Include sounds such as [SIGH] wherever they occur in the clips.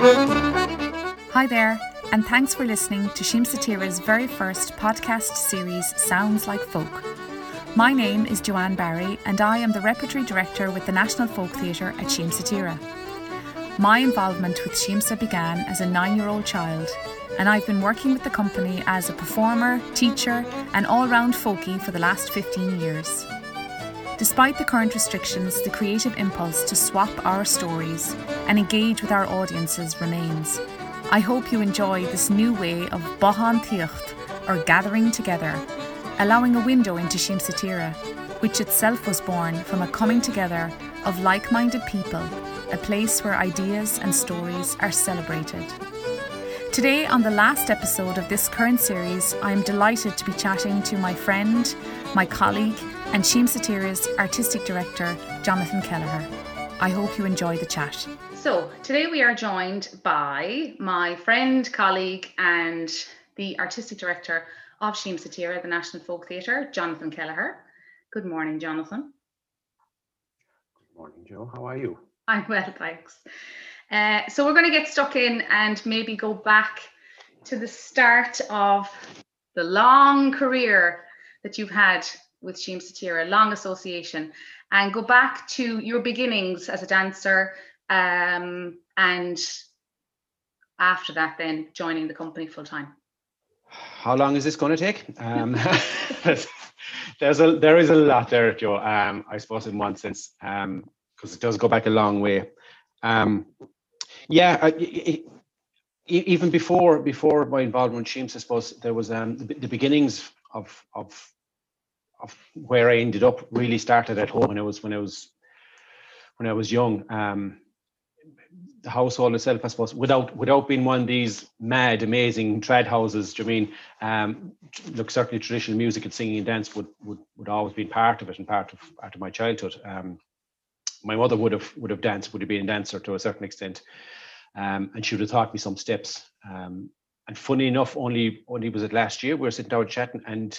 Hi there, and thanks for listening to Siamsa Tíre's very first podcast series, Sounds Like Folk. My name is Joanne Barry, and I am the Repertory Director with the National Folk Theatre at Siamsa Tíre. My involvement with Siamsa began as a nine year old child, and I've been working with the company as a performer, teacher, and all round folkie for the last 15 years. Despite the current restrictions, the creative impulse to swap our stories and engage with our audiences remains. I hope you enjoy this new way of bothántaíocht, or gathering together, allowing a window into Siamsa Tíre, which itself was born from a coming together of like minded people, a place where ideas and stories are celebrated. Today, on the last episode of this current series, I am delighted to be chatting to my friend, my colleague, and Siamsa Tíre's artistic director, Jonathan Kelleher. I hope you enjoy the chat. So, today we are joined by my friend, colleague, and the artistic director of Siamsa Tíre, the National Folk Theatre, Jonathan Kelleher. Good morning, Jonathan. Good morning, Joe. How are you? I'm well, thanks. Uh, so, we're going to get stuck in and maybe go back to the start of the long career that you've had with Siamsa Tíre, long association, and go back to your beginnings as a dancer um, and after that then joining the company full time. How long is this going to take? Um, [LAUGHS] there's a there is a lot there, Joe. Um, I suppose in one sense, because um, it does go back a long way. Um, yeah, I, it, even before before my involvement in Shims, I suppose there was um, the, the beginnings of of where I ended up really started at home when I was when I was when I was young. Um, the household itself, I suppose, without without being one of these mad, amazing trad houses. Do you mean? Um, look, certainly traditional music and singing and dance would would would always be part of it and part of part of my childhood. Um, my mother would have would have danced, would have been a dancer to a certain extent, um, and she would have taught me some steps. Um, and funny enough, only only was it last year we were sitting down chatting, and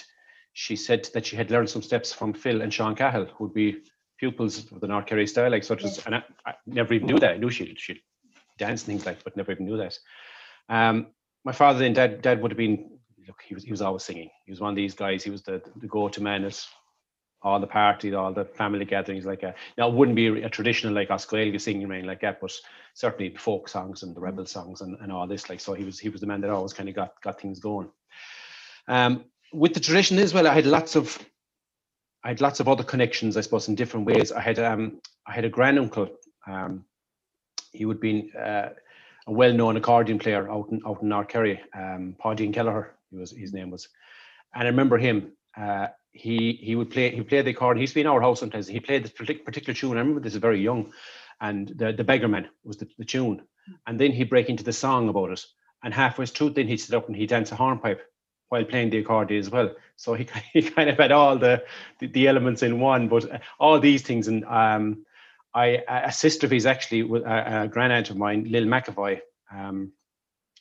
she said that she had learned some steps from Phil and Sean Cahill, who'd be pupils of the North Kerry style, like such as, and I, I, never even knew that. I knew she she dance things like, but never even knew that. Um, my father and dad, dad would have been. Look, he was he was always singing. He was one of these guys. He was the the go-to man at all the parties, all the family gatherings like that. Now it wouldn't be a traditional like Oscar singing rain like that, but certainly folk songs and the rebel songs and, and all this. Like so, he was he was the man that always kind of got got things going. Um, with the tradition as well, I had lots of I had lots of other connections, I suppose, in different ways. I had um I had a granduncle. Um, he would be uh, a well-known accordion player out in out in North Kerry, um, Kelleher. He was his name was, and I remember him. Uh, he he would play he played the accordion. He's been our house sometimes. He played this particular tune. I remember this is very young, and the the Beggarman was the, the tune, and then he'd break into the song about it. And halfway through, then he'd sit up and he'd dance a hornpipe while playing the accordion as well. So he, [LAUGHS] he kind of had all the, the, the elements in one, but all these things. And um, I a sister of his actually, a, a grand aunt of mine, Lil McAvoy. Um,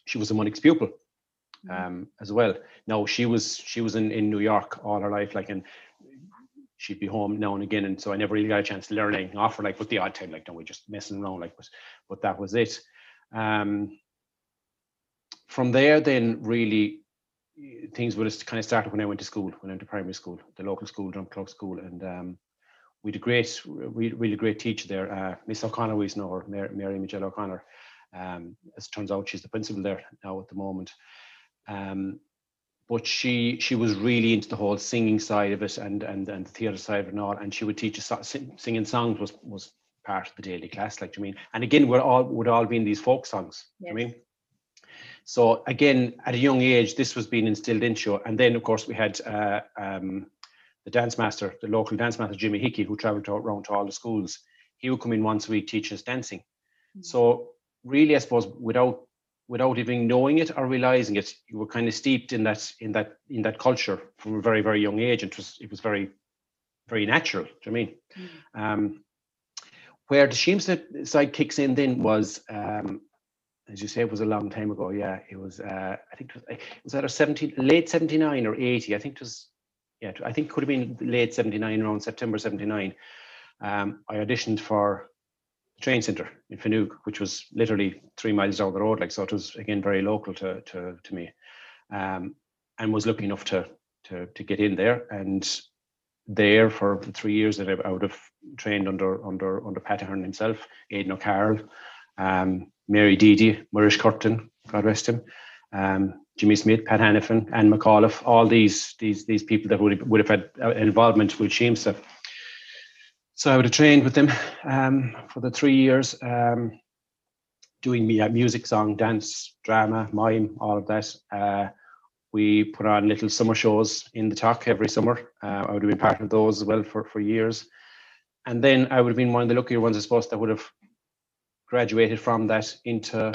she was a Monix pupil mm-hmm. um, as well. Now she was she was in, in New York all her life, like and she'd be home now and again, and so I never really got a chance to learn anything off her, like but the odd time, like no, we just messing around, like but but that was it. Um, from there, then really things would have kind of started when I went to school, when I went to primary school, the local school, Drumclough School, and um, we had a great, really, really great teacher there, uh, Miss O'Connor, we know her, Mary, Mary Michelle O'Connor. Um, as it turns out, she's the principal there now at the moment. Um, but she she was really into the whole singing side of it and and and the theatre side of it and all. And she would teach us sing, singing songs was was part of the daily class, like you mean. And again, we're all would all be in these folk songs. Yes. I mean. So again, at a young age, this was being instilled into you. And then, of course, we had uh, um, the dance master, the local dance master, Jimmy Hickey, who travelled around to all the schools. He would come in once a week, teach us dancing. Mm-hmm. So really, I suppose, without without even knowing it or realizing it, you were kind of steeped in that in that in that culture from a very very young age. And it was it was very very natural. Do you mean? Mm-hmm. Um, where the Siamsa side kicks in then was um, as you say, it was a long time ago. Yeah, it was. Uh, I think it was, it was either seventy, late seventy nine or eighty. I think it was. Yeah, I think it could have been late seventy nine, around September seventy nine. Um, I auditioned for train centre in Finuge, which was literally three miles down the road. Like so, it was again very local to to, to me, um, and was lucky enough to to to get in there. And there for the three years that I, I would have trained under under under Pat himself, Aidan O'Carroll, um, Mary Deedy, Murish Curtin, God rest him, um, Jimmy Smith, Pat Hannafin, Anne McAuliffe, all these these these people that would would have had uh, involvement with Siamsa. So I would have trained with them um, for the three years, um, doing music, song, dance, drama, mime, all of that. Uh, we put on little summer shows in the talk every summer. Uh, I would have been part of those as well for, for years. And then I would have been one of the luckier ones, I suppose, that would have graduated from that into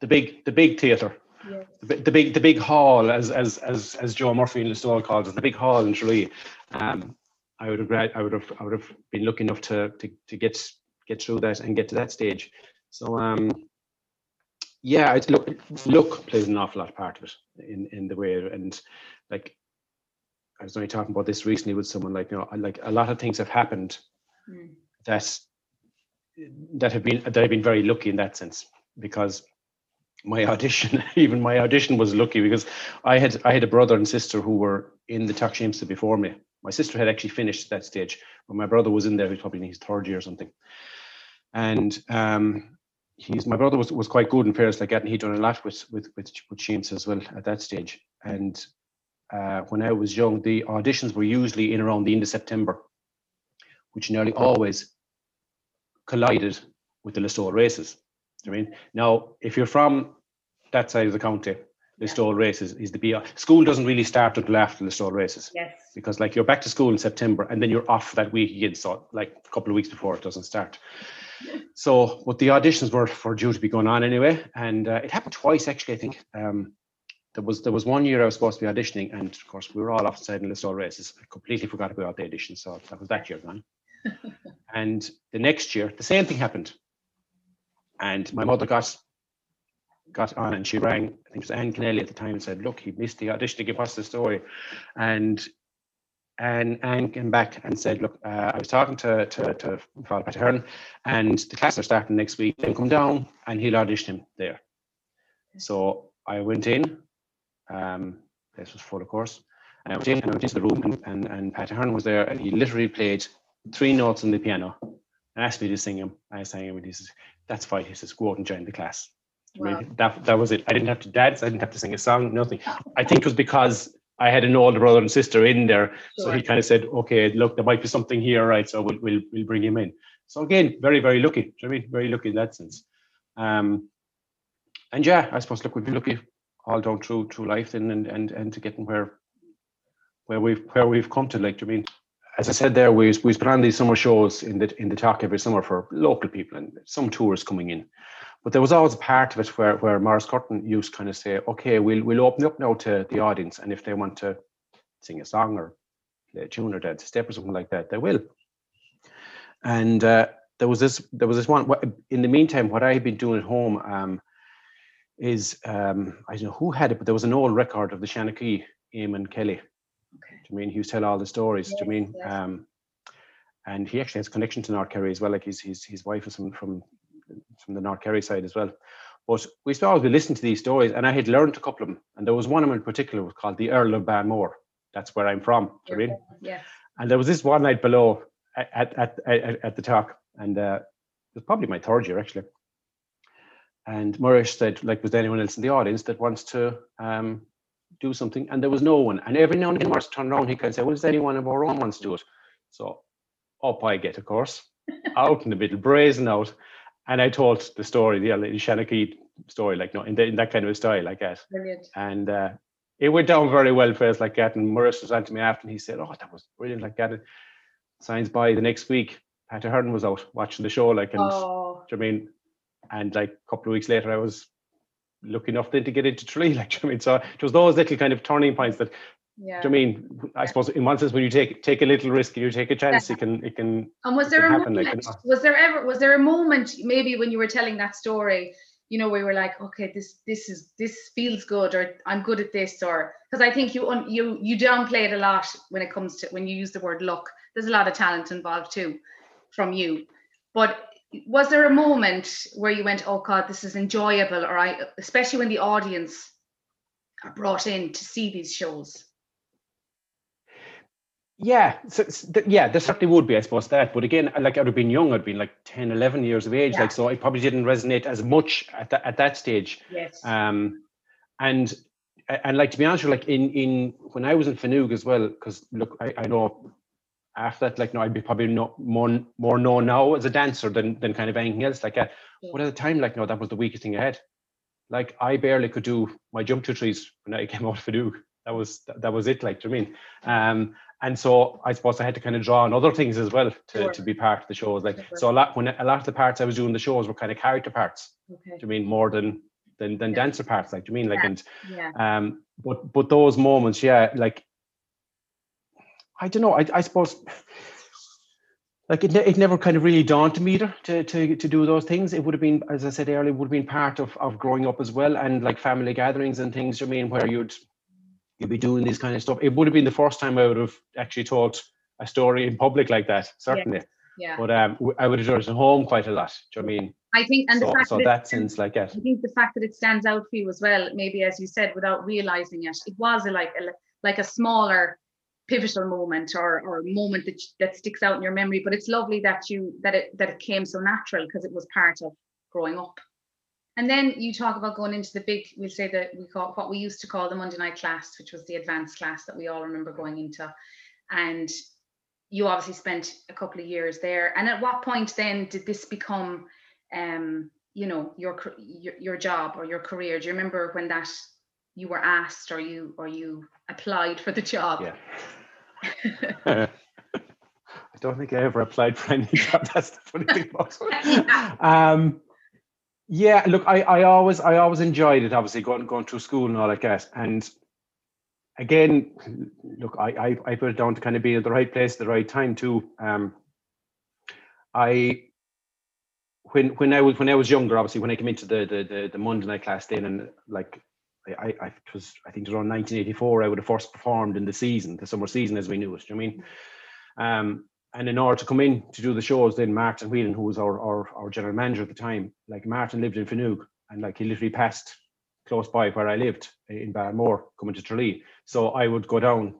the big the big theatre. Yes. The, the, big the big hall as as as as Joe Murphy in Listowel calls it, the big hall in Tralee. Um, I would have I would have I would have been lucky enough to to to get get through that and get to that stage. So um yeah, it's look look plays an awful lot of part of it in in the way and like I was only talking about this recently with someone like you know like a lot of things have happened mm. that that have been that I've been very lucky in that sense because my [LAUGHS] audition even my audition was lucky because I had I had a brother and sister who were in the Teach Siamsa before me. My sister had actually finished that stage, but my brother was in there. He's probably in his third year or something, and um, he's my brother was, was quite good in fairness like that, and he'd done a lot with with with, with Siamsa as well at that stage. And uh, when I was young, the auditions were usually in around the end of September, which nearly always collided with the Listowel races. I mean, now if you're from that side of the county, Listowel races is the be school doesn't really start until after Listowel races. Yes. Because like you're back to school in September and then you're off that week again. So like a couple of weeks before it doesn't start. So, but the auditions were for due to be going on anyway, and uh, it happened twice actually. I think um, there was there was one year I was supposed to be auditioning, and of course we were all offside in Listowel races. I completely forgot about the audition, so that was that year gone. And the next year, the same thing happened, and my mother got got on and she rang. I think it was Anne Kennelly at the time and said, "Look, he missed the audition to give us the story," and and Anne came back and said, look, uh, I was talking to, to, to Father Pat and the class are starting next week. Then come down and he'll audition him there. So I went in, um, this was full of course, and I went in and I went into the room and, and, and was there and he literally played three notes on the piano and asked me to sing him. I sang him and he says, that's fine. He says, go out and join the class. Wow. That, that was it. I didn't have to dance. I didn't have to sing a song, nothing. I think it was because I had an older brother and sister in there, sure. so he kind of said, "Okay, look, there might be something here, right? So we'll we'll, we'll bring him in." So again, very very lucky. I mean, very lucky in that sense. Um, and yeah, I suppose look, we've been lucky all down through through life, and and and, and to getting where where we've where we've come to. Like, I mean, as I said there, we we put on these summer shows in the in the talk every summer for local people and some tours coming in. But there was always a part of it where, where Morris Curtin used to kind of say, okay, we'll we'll open up now to the audience, and if they want to sing a song or play a tune or dance a step or something like that, they will. And uh, there was this there was this one. In the meantime, what I had been doing at home um, is um, I don't know who had it, but there was an old record of the Shanachie, Eamon Kelly. Okay. Do you mean he used to tell all the stories? Yes, do you mean? Yes. Um, and he actually has a connection to North Kerry as well. Like his his his wife is from from from the North Kerry side as well. But we used to always be listening to these stories, and I had learned a couple of them. And there was one of them in particular was called the Earl of Banmore. That's where I'm from. Right? Yes. And there was this one night below at at at, at the talk, and uh, it was probably my third year actually. And Murish said, like, was there anyone else in the audience that wants to um, do something? And there was no one. And every now and again, Murish turned around, he of say, well, is anyone of our own wants to do it? So up I get, of course, [LAUGHS] out in the middle, brazen out and I told the story, the Lady Shanachie story, like no, in, the, in that kind of a style, like that. Brilliant. And uh, it went down very well for us like that. And Morris was on to me after, and he said, "Oh, that was brilliant, like that." Signs by the next week, Pat Ahern was out watching the show, like, and oh. I mean, and like a couple of weeks later, I was lucky enough then to get into Tralee, [LAUGHS] like, I mean, so it was those little kind of turning points that yeah. I mean, I suppose in one sense, when you take take a little risk and you take a chance, yeah. it can it can. And was there a happen, moment? Like, was there ever was there a moment maybe when you were telling that story? You know, we were like, okay, this this is this feels good, or I'm good at this, or because I think you un, you you downplay it a lot when it comes to when you use the word luck. There's a lot of talent involved too, from you. But was there a moment where you went, "Oh God, this is enjoyable," or I, especially when the audience are brought in to see these shows? Yeah, so, yeah, there certainly would be, I suppose, that. But again, like I'd have been young, I'd been like 10, 11 years of age, yeah. like so it probably didn't resonate as much at that at that stage. Yes. Um, and and like to be honest, like in in when I was in Finúg as well, because look, I, I know after that, like no, I'd be probably not more more known now as a dancer than than kind of anything else. Like, uh, yeah. but at the time, like no, that was the weakest thing I had. Like I barely could do my jump to trees when I [LAUGHS] came out of Finúg. That was that was it. Like, do you mean? Um, and so I suppose I had to kind of draw on other things as well to, sure. to be part of the shows. Like sure. so a lot when a lot of the parts I was doing the shows were kind of character parts. Okay. Do you mean more than than than yeah. dancer parts? Like do you mean like yeah. and yeah. um but but those moments, yeah, like I don't know. I I suppose like it, it never kind of really dawned me either to, to to do those things. It would have been, as I said earlier, would have been part of of growing up as well, and like family gatherings and things. I mean, where you'd you'd be doing this kind of stuff. It would have been the first time I would have actually told a story in public like that, certainly. Yeah. But um, I would have done it at home quite a lot. Do you know I mean? I think, and so, the fact so that, that sense, like that. I think the fact that it stands out for you as well, maybe as you said, without realizing it, it was a, like a, like a smaller pivotal moment or or moment that that sticks out in your memory. But it's lovely that you that it that it came so natural because it was part of growing up. And then you talk about going into the big, we'll say that we call what we used to call the Monday night class, which was the advanced class that we all remember going into. And you obviously spent a couple of years there. And at what point then did this become, um, you know, your, your your job or your career? Do you remember when that you were asked or you or you applied for the job? Yeah. [LAUGHS] I don't think I ever applied for any [LAUGHS] job. That's the funny thing about [LAUGHS] it. Um, yeah, look, I, I always I always enjoyed it. Obviously, going going through school and all like that. And again, look, I, I I put it down to kind of being at the right place, at the right time too. Um, I when when I was when I was younger, obviously, when I came into the the the, the Monday night class then, and like I, I it was I think it was around 1984, I would have first performed in the season, the summer season as we knew it. Do you know I mean? Um, and in order to come in to do the shows, then Martin Whelan, who was our, our, our general manager at the time, like Martin lived in Finúg, and like he literally passed close by where I lived in Balmore, coming to Tralee. So I would go down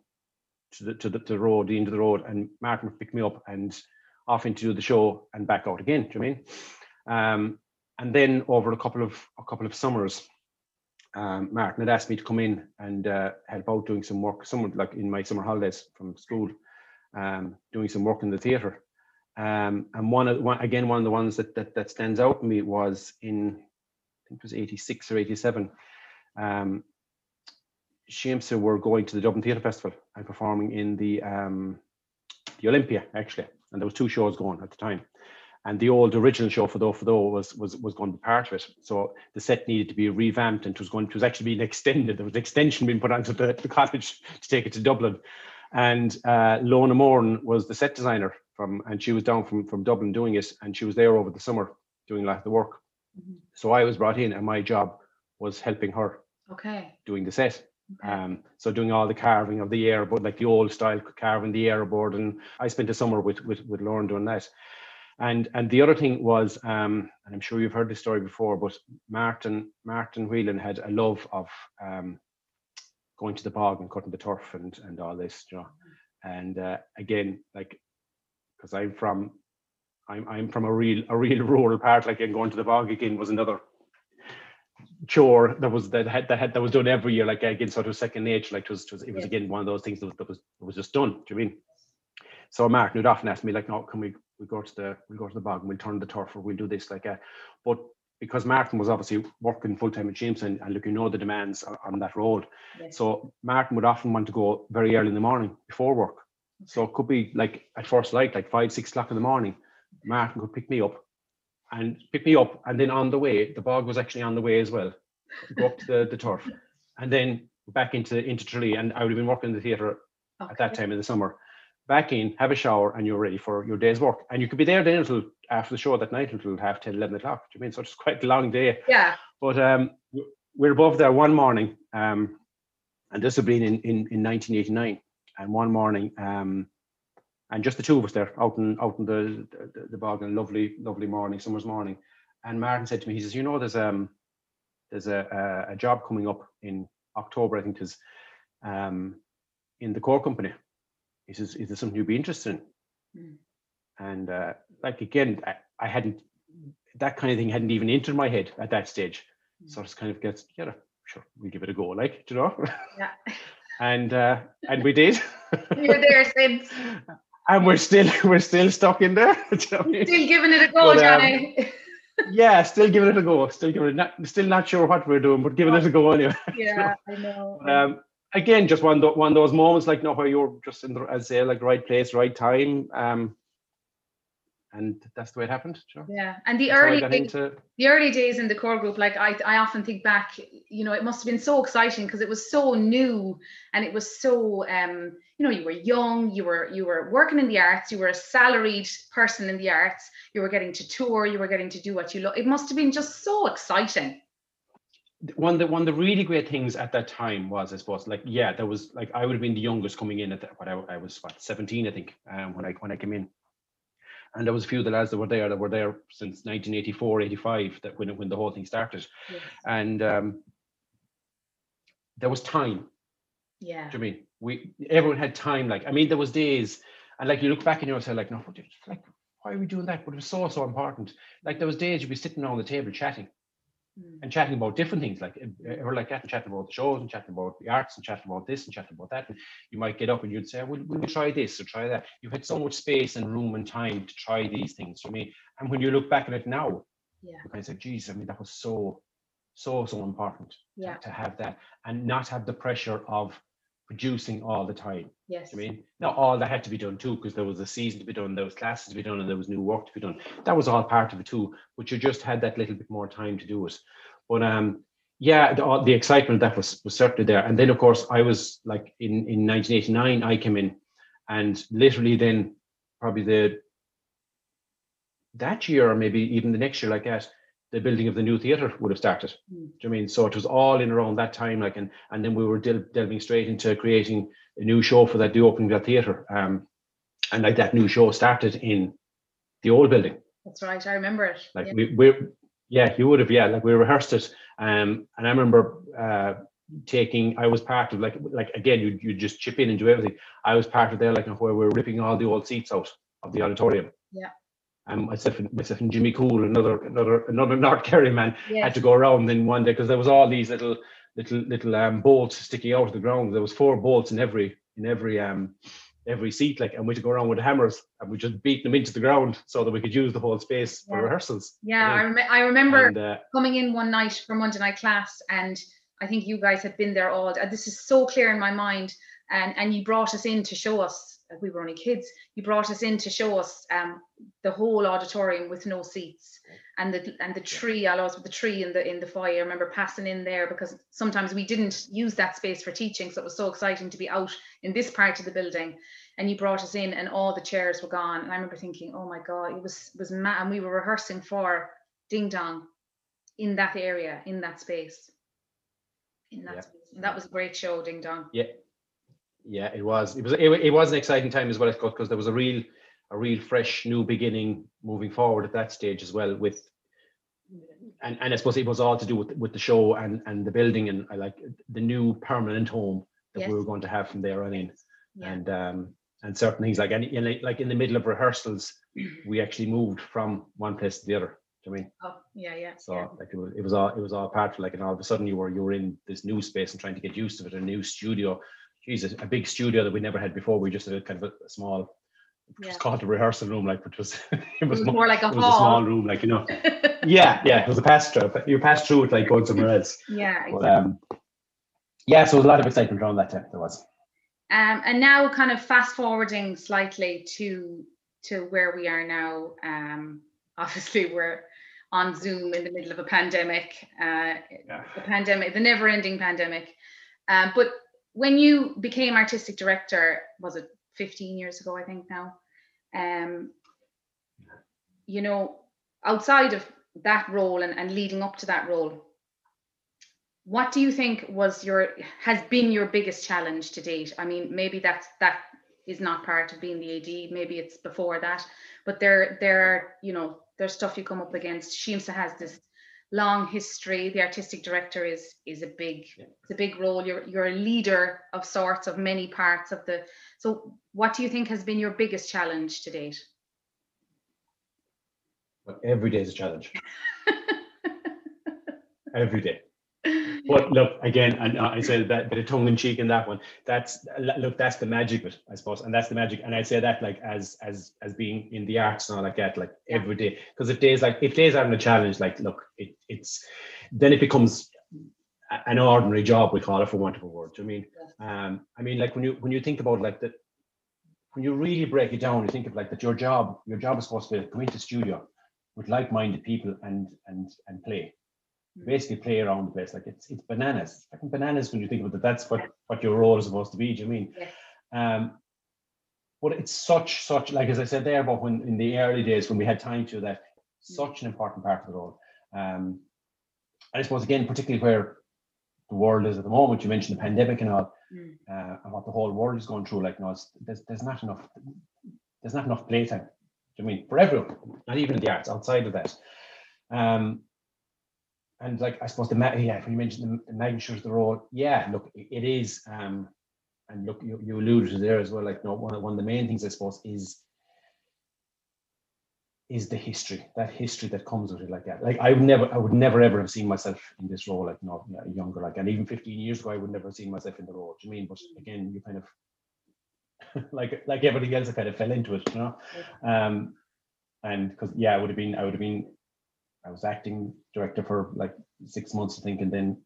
to the to the, to the road, the end of the road, and Martin would pick me up and off into do the show and back out again. Do you mean? Um, and then over a couple of a couple of summers, um, Martin had asked me to come in and uh, help out doing some work, some like in my summer holidays from school um, doing some work in the theatre. Um, and one, of, one again, one of the ones that, that that stands out to me was in, I think it was 86 or 87. Um, Siamsa were going to the Dublin Theatre Festival and performing in the um, the Olympia actually, and there was two shows going at the time. And the old original show for though for though was was was going to be part of it. So the set needed to be revamped and it was going it was actually being extended. There was an extension being put onto the, the cottage to take it to Dublin. And uh, Lona Moran was the set designer from, and she was down from, from Dublin doing it, and she was there over the summer doing a lot of the work. Mm-hmm. So I was brought in, and my job was helping her. Okay. Doing the set. Okay. Um, so doing all the carving of the airboard, like the old style carving the airboard, and I spent a summer with with with Lauren doing that. And and the other thing was, um, and I'm sure you've heard this story before, but Martin Martin Whelan had a love of um, going to the bog and cutting the turf and and all this, you know. And uh, again, like, because I'm from, I'm I'm from a real a real [LAUGHS] rural part. Like, and going to the bog again was another chore that was that had that had that was done every year. Like again, sort of second nature. Like, it was, it was, it was again one of those things that was that was, that was just done. Do you mean? So Martin would often ask me like, "No, can we we go to the we go to the bog and we'll turn the turf or we'll do this like uh, but because Martin was obviously working full time at James and, look, you know the demands on, on that road. Yes. So Martin would often want to go very early in the morning before work. Okay. So it could be like at first light, like five, six o'clock in the morning. Martin could pick me up and pick me up. And then on the way, the bog was actually on the way as well. Go up to the, the turf [LAUGHS] and then back into into Tralee. And I would have been working in the theatre okay. at that time in the summer back in, have a shower, and you're ready for your day's work. And you could be there then until after the show that night until half 10, 11 o'clock. Do you mean? So it's quite a long day. Yeah. But um, we're above there one morning, um, and this had been in, in, in 1989. And one morning, um, and just the two of us there out in out in the the, the bog and lovely lovely morning, summer's morning. And Martin said to me, he says, you know, there's um there's a a, a job coming up in October, I think, is um in the core company. He says, is there something you'd be interested in? Mm. And uh, like again, I, I hadn't that kind of thing hadn't even entered my head at that stage. Mm. So I just kind of gets, yeah, sure, we'll give it a go, like, do you know? Yeah. [LAUGHS] and uh, and we did. [LAUGHS] You're there since. [LAUGHS] and we're still we're still stuck in there. do you know I mean? Still giving it a go, But, um, Johnny. yeah, still giving it a go. Still giving it. Not, still not sure what we're doing, but giving it a go anyway. yeah, I know. Um, again, just one one of those moments, like, you know, where you're just in the, as say, like, right place, right time. Um, and that's the way it happened. know? yeah, and the That's early days, into. the early days in the core group, like I, I often think back, you know, it must have been so exciting because it was so new and it was so, um, you know, you were young, you were you were working in the arts, you were a salaried person in the arts, you were getting to tour, you were getting to do what you love. It must have been just so exciting. One of the one of the really great things at that time was, I suppose, like yeah, there was like I would have been the youngest coming in at that. What I, I was what seventeen, I think, um, when I when I came in, and there was a few of the lads that were there that were there since 1984, 85, that when when the whole thing started, Yes. and um, there was time. Yeah. Do you mean we everyone had time? Like I mean, there was days, and like you look back and you say like, no, what did- like why are we doing that? But it was so so important. Like there was days you'd be sitting on the table chatting Mm. and chatting about different things, like uh, or like that, and chatting about the shows and chatting about the arts and chatting about this and chatting about that. And you might get up and you'd say, well, will we'll try this or try that." You had so much space and room and time to try these things for me. And when you look back at it now, Yeah. you kind "Geez, I mean, that was so, so, so important to- to have that and not have the pressure of producing all the time." Yes. I mean, not all that had to be done too, because there was a season to be done, there was classes to be done, and there was new work to be done. That was all part of it too, but you just had that little bit more time to do it. But um, yeah, the, all- the excitement that was was certainly there. And then of course I was like in in 1989, I came in, and literally then probably the that year or maybe even the next year like that, the building of the new theatre would have started. Mm. Do you know what I mean? So it was all in around that time, like, and and then we were del- delving straight into creating a new show for that, the opening of that theatre. Um, and like that new show started in the old building. That's right. I remember it. Like yeah. we, we, yeah, you would have, yeah. Like we rehearsed it, um, and I remember uh, taking. I was part of like, like again, you you just chip in and do everything. I was part of there, like where we were ripping all the old seats out of the auditorium. Yeah. And myself and myself and Jimmy Cool, another another another [LAUGHS] North Kerry man, Yes. had to go around then one day because there was all these little little little um bolts sticking out of the ground. There was four bolts in every in every um every seat, like, and we had to go around with hammers and we just beat them into the ground so that we could use the whole space for rehearsals. Yeah, I, rem- I remember And, uh, coming in one night for Monday night class, and I think you guys had been there all. This is so clear in my mind, and and you brought us in to show us. We were only kids. You brought us in to show us um, the whole auditorium with no seats, and the and the tree. I with the tree in the in the foyer. I remember passing in there because sometimes we didn't use that space for teaching, so it was so exciting to be out in this part of the building. And you brought us in, and all the chairs were gone. And I remember thinking, "Oh my God, it was was mad." And we were rehearsing for Ding Dong in that area, in that space. In that Yeah. space. And that was a great show, Ding Dong. yeah, yeah, it was. It was. It, it was an exciting time as well, because there was a real, a real fresh new beginning moving forward at that stage as well. With, and and I suppose it was all to do with with the show and and the building and I like the new permanent home that Yes. we were going to have from there on in. Yeah. and um and certain things like any like in the middle of rehearsals we actually moved from one place to the other do you know I mean Oh, yeah, yeah. so yeah. like it was, it was all it was all part of like and all of a sudden you were you were in this new space and trying to get used to it a new studio Jesus a big studio that we never had before. We just had a kind of a, a small it was called a rehearsal room like which was it [LAUGHS] It was, was more, like a it was a small room like you know. [LAUGHS] Yeah yeah it was a pass through you passed through it like going somewhere else. Yeah, but um yeah so there was a lot of excitement around that time there was. Um, and now kind of fast forwarding slightly to to where we are now. Um, [LAUGHS] obviously we're on Zoom in the middle of a pandemic, uh, yeah. the pandemic, the never-ending pandemic. Um, but when you became artistic director, was it 15 years ago, I think now? Um, you know, outside of that role and, and leading up to that role, what do you think was your has been your biggest challenge to date? I mean, maybe that's that is not part of being the AD. Maybe it's before that, but there there are you know there's stuff you come up against. Siamsa has this long history. The artistic director is is a big yeah. it's a big role. You're you're a leader of sorts of many parts of the. So what do you think has been your biggest challenge to date? Well, every day is a challenge. [LAUGHS] every day [LAUGHS] but look again, and I said that bit of tongue in cheek in that one. That's look, that's the magic of it, I suppose, and that's the magic. And I say that like as as as being in the arts and all like that, like every day. Because if days like if days aren't a challenge, like look, it, it's then it becomes an ordinary job. We call it for want of a word. I mean, um, I mean, like when you when you think about like that, when you really break it down, you think of like that your job, your job is supposed to be to go into studio with like-minded people and and and play basically play around the place. Like it's it's bananas. Fucking bananas when you think about it. That's what what your role is supposed to be. Do you mean? Yeah. Um, but it's such such like as I said there, but when in the early days when we had time to that, mm. such an important part of the role. Um, I suppose again, particularly where the world is at the moment. You mentioned the pandemic and all, mm. uh, and what the whole world is going through. Like, no, there's there's not enough there's not enough playtime. I mean, for everyone, not even in the arts, outside of that. Um, and like I suppose the yeah, when you mentioned the, the magnitude of the role, yeah, look, it, is. Um, and look, you, you alluded to there as well. Like, no, one of, one of the main things I suppose is is the history, that history that comes with it, like that. Like I would never, I would never ever have seen myself in this role, like not you know, younger, like, and even 15 years ago, I would never have seen myself in the role. Do you mean? But again, you kind of [LAUGHS] like like everything else, I kind of fell into it, you know. Um, and because yeah, I would have been, I would have been I was acting director for like six months, I think, and then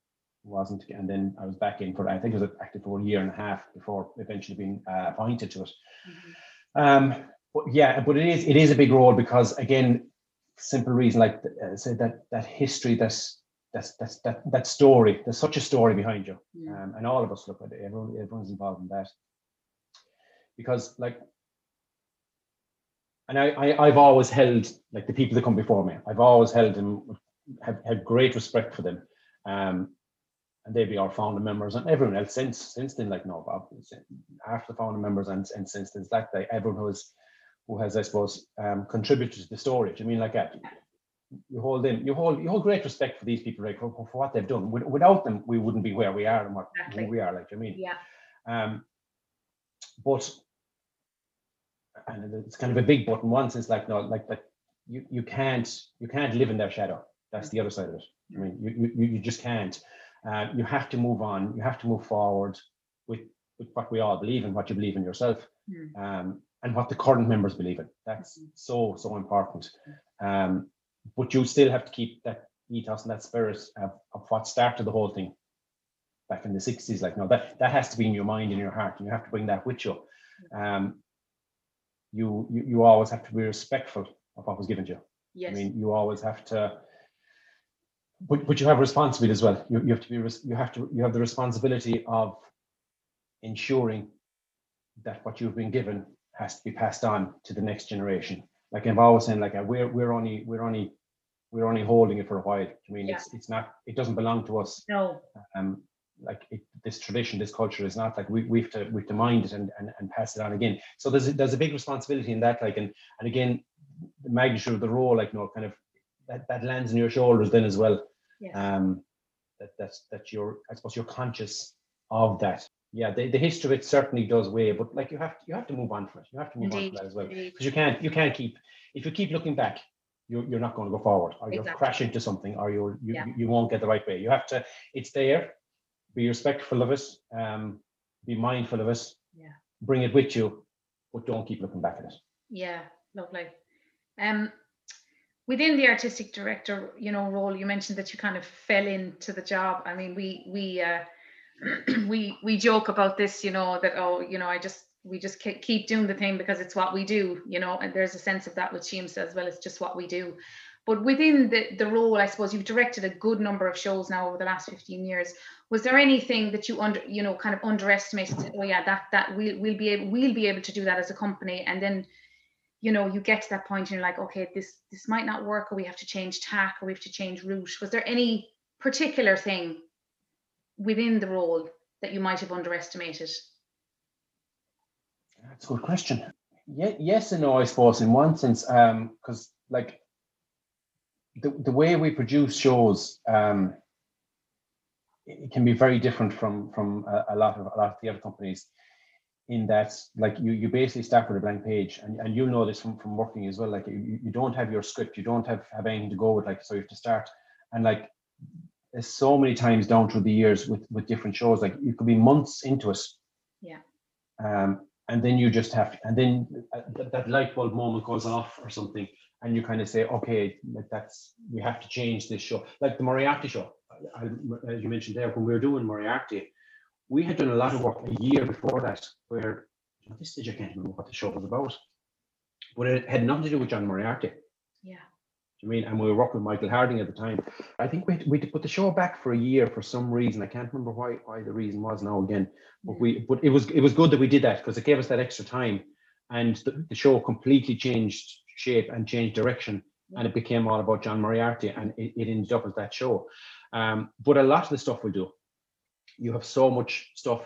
wasn't. And then I was back in for I think I was active for a year and a half before eventually being uh, appointed to it. Mm-hmm. Um, but yeah, but it is it is a big role because again, simple reason like uh, say that that history, that's that's that's that that story. There's such a story behind you, yeah. um, and all of us look at it. Everyone everyone's involved in that because like and I, I have always held like the people that come before me. I've always held them, have had great respect for them, um, and they be our founder members and everyone else since since then. Like no, after the founder members and and since then, like they, everyone who has who has I suppose um, contributed to the storage. I mean like that? You hold them, you hold you hold great respect for these people, right? For, for what they've done. Without them, we wouldn't be where we are and what exactly. we are. Like I mean, yeah. Um, but and it's kind of a big button one since like no like that you you can't you can't live in their shadow. That's the other side of it. I mean you you, you just can't. Uh, you have to move on you have to move forward with with what we all believe in what you believe in yourself mm. um, and what the current members believe in. That's mm-hmm. so so important. Um, but you still have to keep that ethos and that spirit of, of what started the whole thing back in the 60s like no that that has to be in your mind and your heart and you have to bring that with you. Um, you, you you always have to be respectful of what was given to you. Yes. I mean, you always have to, but, but you have responsibility as well. You, you have to be you have to you have the responsibility of ensuring that what you've been given has to be passed on to the next generation. Like I've always saying, like uh, we're we're only we're only we're only holding it for a while. I mean, yeah. it's it's not it doesn't belong to us. No. Um, like it, this tradition, this culture is not like we, we have to we have to mind it and, and, and pass it on again. So there's a, there's a big responsibility in that. Like and and again, the magnitude of the role, like you know, kind of that, that lands on your shoulders then as well. Yes. Um, that that's that you're I suppose you're conscious of that. Yeah, the, the history of it certainly does weigh, but like you have to, you have to move on from it. You have to move Indeed. on from that as well because you can't you can't keep if you keep looking back you're, you're not going to go forward or you'll crash into something or you'll you, yeah. you won't get the right way you have to it's there be respectful of it, um, be mindful of it, yeah. bring it with you, but don't keep looking back at it. Yeah, lovely. Um, within the artistic director, you know, role, you mentioned that you kind of fell into the job. I mean, we we uh, [CLEARS THROAT] we we joke about this, you know, that oh, you know, I just we just keep doing the thing because it's what we do, you know, and there's a sense of that with Siamsa as well. It's just what we do. But within the, the role, I suppose you've directed a good number of shows now over the last 15 years. Was there anything that you under, you know, kind of underestimated? Oh yeah, that that we'll we'll be able we'll be able to do that as a company. And then, you know, you get to that point and you're like, okay, this this might not work, or we have to change tack, or we have to change route. Was there any particular thing within the role that you might have underestimated? That's a good question. Yeah, yes and no, I suppose, in one sense, um, because like the, the way we produce shows, um, it can be very different from from a, a, lot of a lot of the other companies in that like you you basically start with a blank page and, and you'll know this from, from working as well. Like you, you don't have your script you don't have have anything to go with like so you have to start. And like so many times down through the years with with different shows like you could be months into it. Yeah. Um and then you just have to, and then that, that light bulb moment goes off or something and you kind of say okay like that's we have to change this show. Like the moriarty show I, as you mentioned there when we were doing moriarty we had done a lot of work a year before that where at this stage I can't remember what the show was about. But it had nothing to do with John Moriarty. Yeah. I mean, and we were working with Michael Harding at the time. I think we we put the show back for a year for some reason. I can't remember why why the reason was now again. But we but it was it was good that we did that because it gave us that extra time, and the, the show completely changed shape and changed direction, yeah. and it became all about John Moriarty, and it, it ended up as that show. Um, but a lot of the stuff we do, you have so much stuff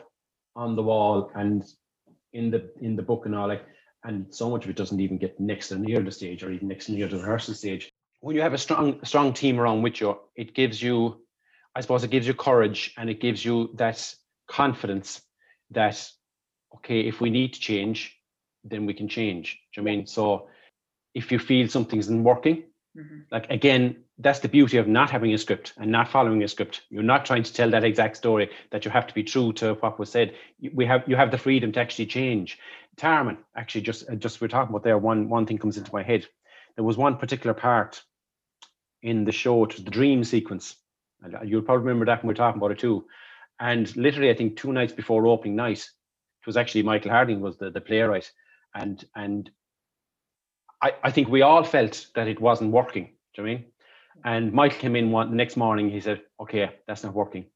on the wall and in the in the book and all like and so much of it doesn't even get next to near the stage or even next to near the rehearsal stage. When you have a strong strong team around with you it gives you i suppose it gives you courage and it gives you that confidence that okay if we need to change then we can change. Do you mean? So if you feel something isn't working mm-hmm. like again that's the beauty of not having a script and not following a script. You're not trying to tell that exact story that you have to be true to what was said. We have you have the freedom to actually change. Tearmann, actually, just uh, just we're talking about there. One one thing comes into my head. There was one particular part in the show. It was the dream sequence. And you'll probably remember that when we're talking about it too. And literally, I think two nights before opening night, it was actually Michael Harding was the, the playwright, and and I, I think we all felt that it wasn't working. Do you know I mean? And Michael came in one next morning. He said, "Okay, that's not working.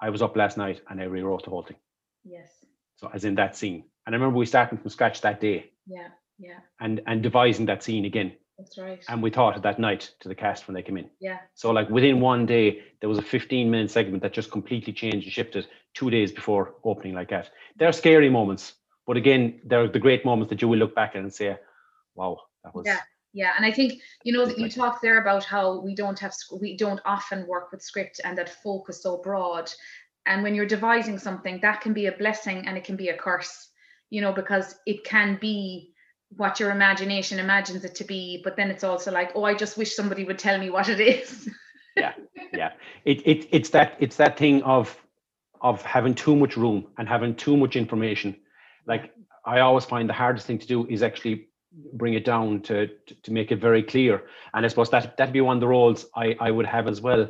I was up last night and I rewrote the whole thing." Yes. So as in that scene, and I remember we started from scratch that day. Yeah, yeah. And and devising that scene again. That's right. And we taught it that night to the cast when they came in. Yeah. So like within one day, there was a 15 minute segment that just completely changed and shifted two days before opening like that. They're scary moments, but again, they're the great moments that you will look back at and say, "Wow, that was." Yeah yeah and i think you know that you talked there about how we don't have we don't often work with script and that focus so broad and when you're devising something that can be a blessing and it can be a curse you know because it can be what your imagination imagines it to be but then it's also like oh i just wish somebody would tell me what it is yeah [LAUGHS] yeah it, it it's that it's that thing of of having too much room and having too much information like i always find the hardest thing to do is actually bring it down to, to, to make it very clear. And I suppose that that'd be one of the roles I, I would have as well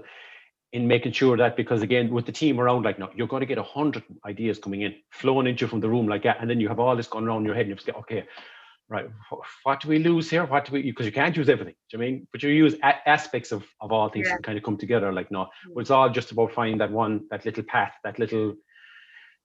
in making sure that because again with the team around like no you're going to get a hundred ideas coming in flowing into you from the room like that and then you have all this going around in your head and you to say okay right what do we lose here what do we because you can't use everything do you mean but you use a- aspects of of all things yeah. kind of come together like no mm. but it's all just about finding that one that little path that little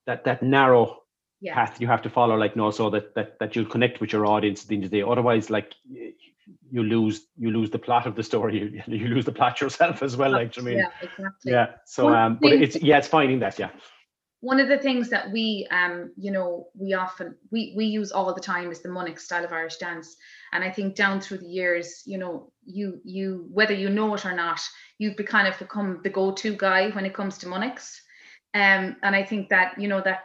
that that narrow yeah. path you have to follow like no so that that that you'll connect with your audience at the end of the day. Otherwise like you lose you lose the plot of the story. [LAUGHS] You, you lose the plot yourself as well like I mean? Yeah exactly. Yeah so um but it's yeah it's finding that yeah. One of the things that we um you know we often we we use all the time is the Monix style of Irish dance. And I think down through the years you know you you whether you know it or not you've be kind of become the go-to guy when it comes to Monix um, and I think that you know that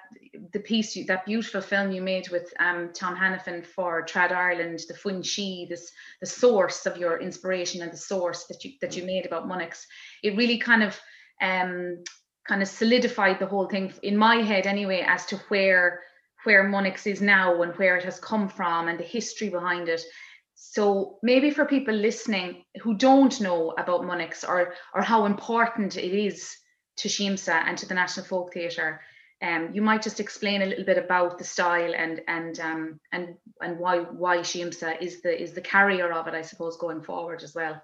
the piece, that beautiful film you made with um, Tom Hannifin for Trad Ireland, the Foinse, this the source of your inspiration and the source that you that you made about Monix, it really kind of um, kind of solidified the whole thing in my head anyway as to where where Monix is now and where it has come from and the history behind it. So maybe for people listening who don't know about Monix or or how important it is to Siamsa and to the National Folk Theatre. Um, you might just explain a little bit about the style and and um, and and why why Siamsa is the is the carrier of it, I suppose, going forward as well.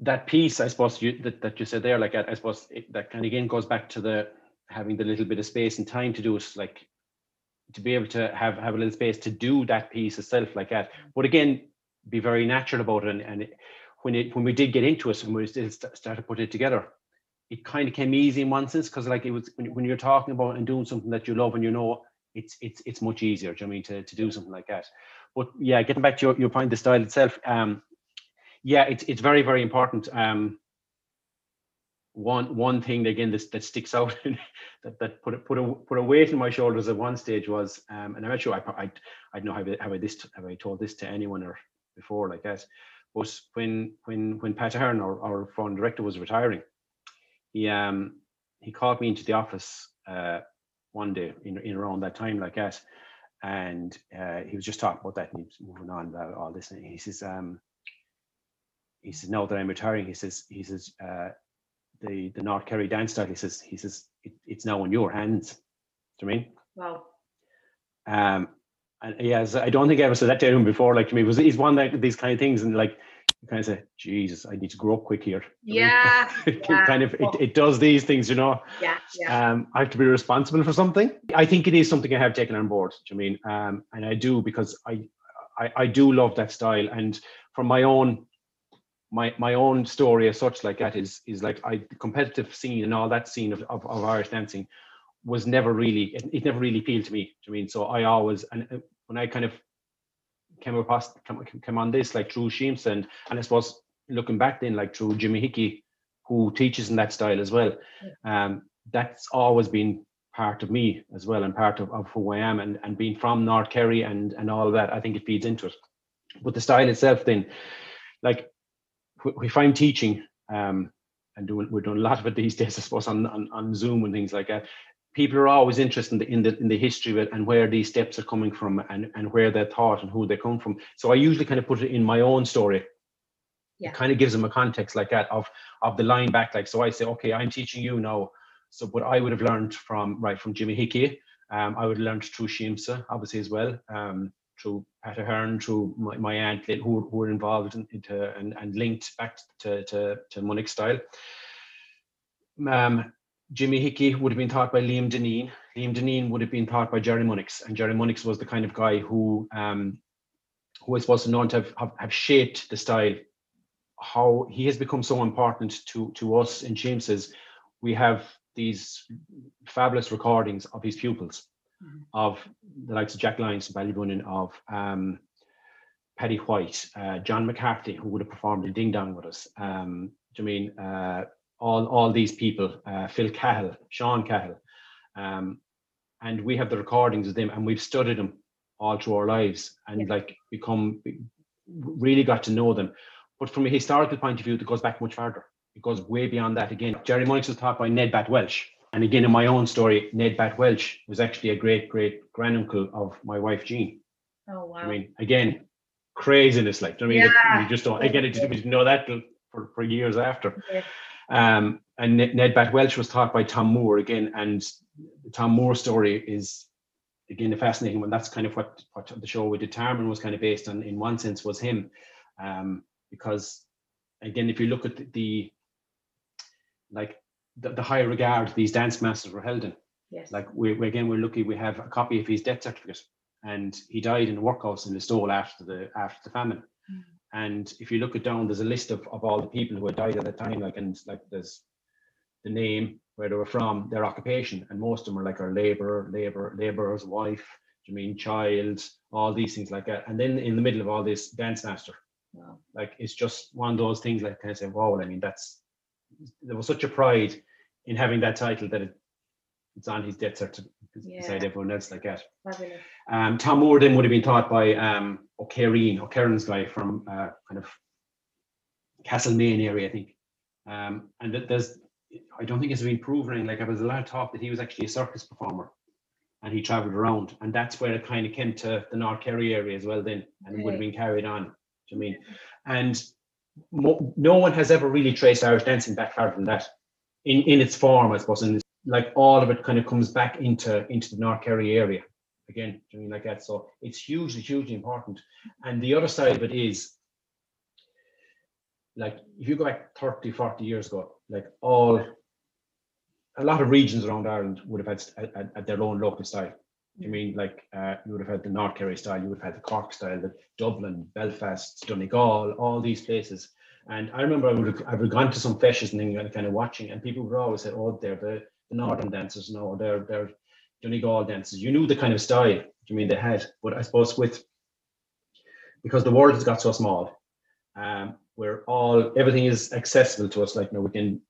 That piece, I suppose, you that, that you said there, like I suppose it, that kind of again goes back to the having the little bit of space and time to do it, like to be able to have have a little space to do that piece itself, like that. But again, be very natural about it. And, and it, when it when we did get into it and we started putting it together, it kind of came easy in one sense because like it was when, when you're talking about and doing something that you love and you know it's it's it's much easier. Do you know I mean to, to do something like that? But yeah, getting back to your, your point, the style itself. Um, yeah, it's it's very very important. Um, one one thing again that, that sticks out [LAUGHS] that, that put a, put a put a weight in my shoulders at one stage was um, and I'm not sure I I I don't know how I, I this have I told this to anyone or before like that but when when when Pat Ahern our, our foreign director was retiring he um he called me into the office uh, one day in, in around that time like that and uh, he was just talking about that and he was moving on about all this and he says um he says now that I'm retiring he says he says uh, the the North Kerry dance style. He says he says it, it's now in your hands. Do you mean? Wow. Um, and yes, I don't think I ever said that to him before. Like to me, was he's one that these kind of things, and like you kind of say, Jesus, I need to grow up quick here. Yeah. [LAUGHS] it yeah. kind of it, it does these things, you know. Yeah. Yeah. Um, I have to be responsible for something. I think it is something I have taken on board. Do you mean? Um, and I do because I, I I do love that style, and from my own my my own story as such like that is is like I the competitive scene and all that scene of, of, of Irish dancing was never really it, it, never really appealed to me. I mean, so I always and uh, when I kind of came across come, came on this like through Siamsa and and I suppose looking back then like through Jimmy Hickey who teaches in that style as well. Um, that's always been part of me as well and part of, of who I am and, and being from North Kerry and and all of that I think it feeds into it. But the style itself then like we find teaching um, and doing we're doing a lot of it these days, I suppose, on, on, on Zoom and things like that. People are always interested in the in the history of it and where these steps are coming from and, and where they're taught and who they come from. So I usually kind of put it in my own story. Yeah. It kind of gives them a context like that of of the line back. Like so I say, okay, I'm teaching you now. So what I would have learned from right from Jimmy Hickey, um, I would have learned through Siamsa, obviously as well. Um, through Pat Ahern, through my, my aunt who, who were involved in, into and, and linked back to, to, to Munnix style. Um, Jimmy Hickey would have been taught by Liam Deneen. Liam Deneen would have been taught by Jerry Munnix, and Jerry Munnix was the kind of guy who um, who is supposed to known to have, have, have, shaped the style. How he has become so important to to us in James is we have these fabulous recordings of his pupils mm-hmm. of the likes of Jack Lyons, Ballybunion, of um, Paddy White, uh, John McCarthy, who would have performed in Ding Dong with us. Um, I mean, uh, all all these people, uh, Phil Cahill, Sean Cahill, um, and we have the recordings of them, and we've studied them all through our lives, and yeah. like become really got to know them. But from a historical point of view, it goes back much farther. It goes way beyond that. Again, Jerry Munnix was taught by Ned Bat Welch, and again, in my own story, Ned Bat Welch was actually a great great granduncle of my wife Jean. Oh wow! I mean, again, craziness like. I mean, yeah. you just don't. Again, I didn't know that for, for years after. Yeah. Um, and Ned Bat Welch was taught by Tom Moore again, and the Tom Moore story is again a fascinating one. That's kind of what what the show with Tearmann was kind of based on. In one sense, was him, um, because again, if you look at the, the like the, the high regard these dance masters were held in. Yes. Like we, we again, we're lucky we have a copy of his death certificate, and he died in a workhouse in Listowel after the after the famine. Mm. And if you look it down, there's a list of, of all the people who had died at that time, like and like there's the name, where they were from, their occupation, and most of them are like our labor, labor, laborer's wife, you mean child, all these things like that. And then in the middle of all this, dance master. Wow. Like it's just one of those things like kind of say, wow, I mean that's there was such a pride in having that title that it, it's on his death certificate yeah. beside everyone else like that. Um, Tom Moore then would have been taught by um, O'Kerreen, O'Kerrin's guy from uh, kind of Castlemaine area, I think. Um, and there's, I don't think it's been proven, like there was a lot of talk that he was actually a circus performer and he traveled around. And that's where it kind of came to the North Kerry area as well then, and it would have been carried on. I mean, and mo- no one has ever really traced Irish dancing back farther than that in, in its form, I suppose. And like all of it kind of comes back into into the North Kerry area again, I mean like that. So it's hugely, hugely important. And the other side of it is like if you go back 30, 40 years ago, like all a lot of regions around Ireland would have had, had their own local style. I mean like uh, you would have had the North Kerry style, you would have had the Cork style, the Dublin, Belfast, Donegal, all these places. And I remember I would have, I would have gone to some feshes and kind of watching, and people would always say, "Oh, they're the, the northern dancers, no, they're they're Donegal dances. You knew the kind of style. you mean they had, but I suppose with because the world has got so small, um, where all everything is accessible to us. Like you know, we can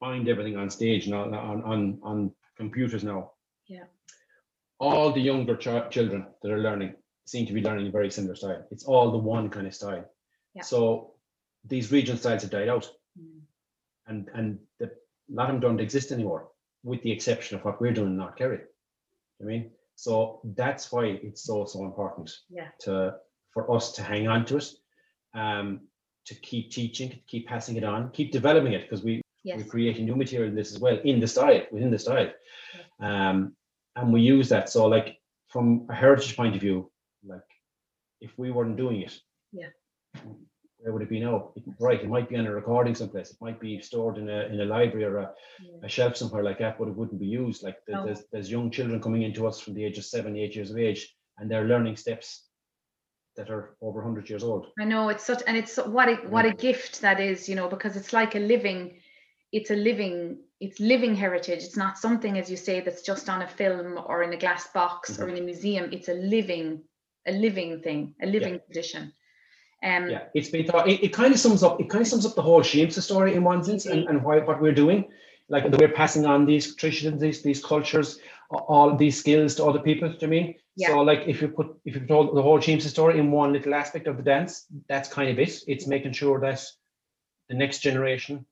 find everything on stage and on on on, on computers now. Yeah. All the younger ch- children that are learning seem to be learning a very similar style. It's all the one kind of style. Yeah. So these regional styles have died out, Mm. and and the, a lot of them don't exist anymore, with the exception of what we're doing in North Kerry. I mean, so that's why it's so so important Yeah. to for us to hang on to it, um, to keep teaching, to keep passing it on, keep developing it because we Yes. we're creating new material in this as well in the style within the style um and we use that so like from a heritage point of view like if we weren't doing it Yeah. Where would it be now It- right it might be on a recording someplace it might be stored in a in a library or a, Yeah. a shelf somewhere like that but it wouldn't be used like there- No. there's there's young children coming into us from the age of seven eight years of age and they're learning steps that are over 100 years old I know it's such, and it's what a what a gift that is, you know, because it's like a living, it's a living, it's living heritage. It's not something, as you say, that's just on a film or in a glass box or mm-hmm. in a museum. It's a living, a living thing, a living tradition. Um, yeah it's been thought it, it kind of sums up it kind of sums up the whole Siamsa story in one sense and, and why what we're doing. Like we're passing on these traditions these these cultures all these skills to other people do you know I mean? Yeah. so like if you put if you told the whole Siamsa story in one little aspect of the dance that's kind of it. It's making sure that the next generation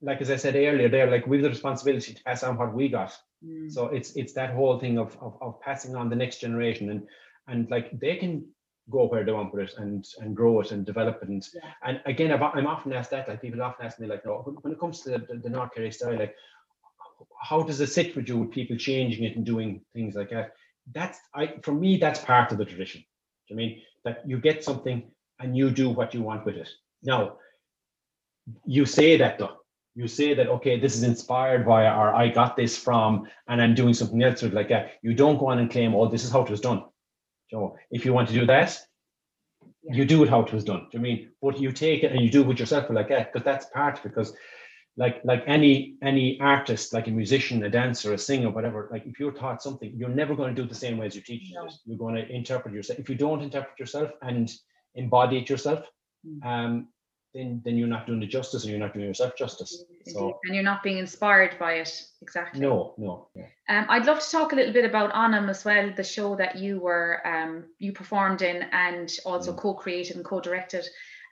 like as I said earlier they're like we have the responsibility to pass on what we got. Mm, so it's it's that whole thing of, of of passing on the next generation and and like they can go where they want with it and and grow it and develop it. And Yeah. and again I've, I'm often asked that like people often ask me like no when, when it comes to the, the, the North Kerry style like how does it sit with you with people changing it and doing things like that? That's I for me that's part of the tradition. I mean? That you get something and you do what you want with it. Now you say that though. You say that okay this is inspired by or i got this from and i'm doing something else with it like that. You don't go on and claim oh this is how it was done so if you want to do that Yeah. you do it how it was done do you mean but you take it and you do it with yourself like that because that's part because like like any any artist like a musician a dancer a singer whatever like if you're taught something you're never going to do it the same way as your teacher No. does you're going to interpret yourself if you don't interpret yourself and embody it yourself Mm. um then then you're not doing the justice and you're not doing yourself justice so and you're not being inspired by it exactly. no no yeah. Um, I'd love to talk a little bit about Anam as well, the show that you were um, you performed in and also Mm. co-created and co-directed.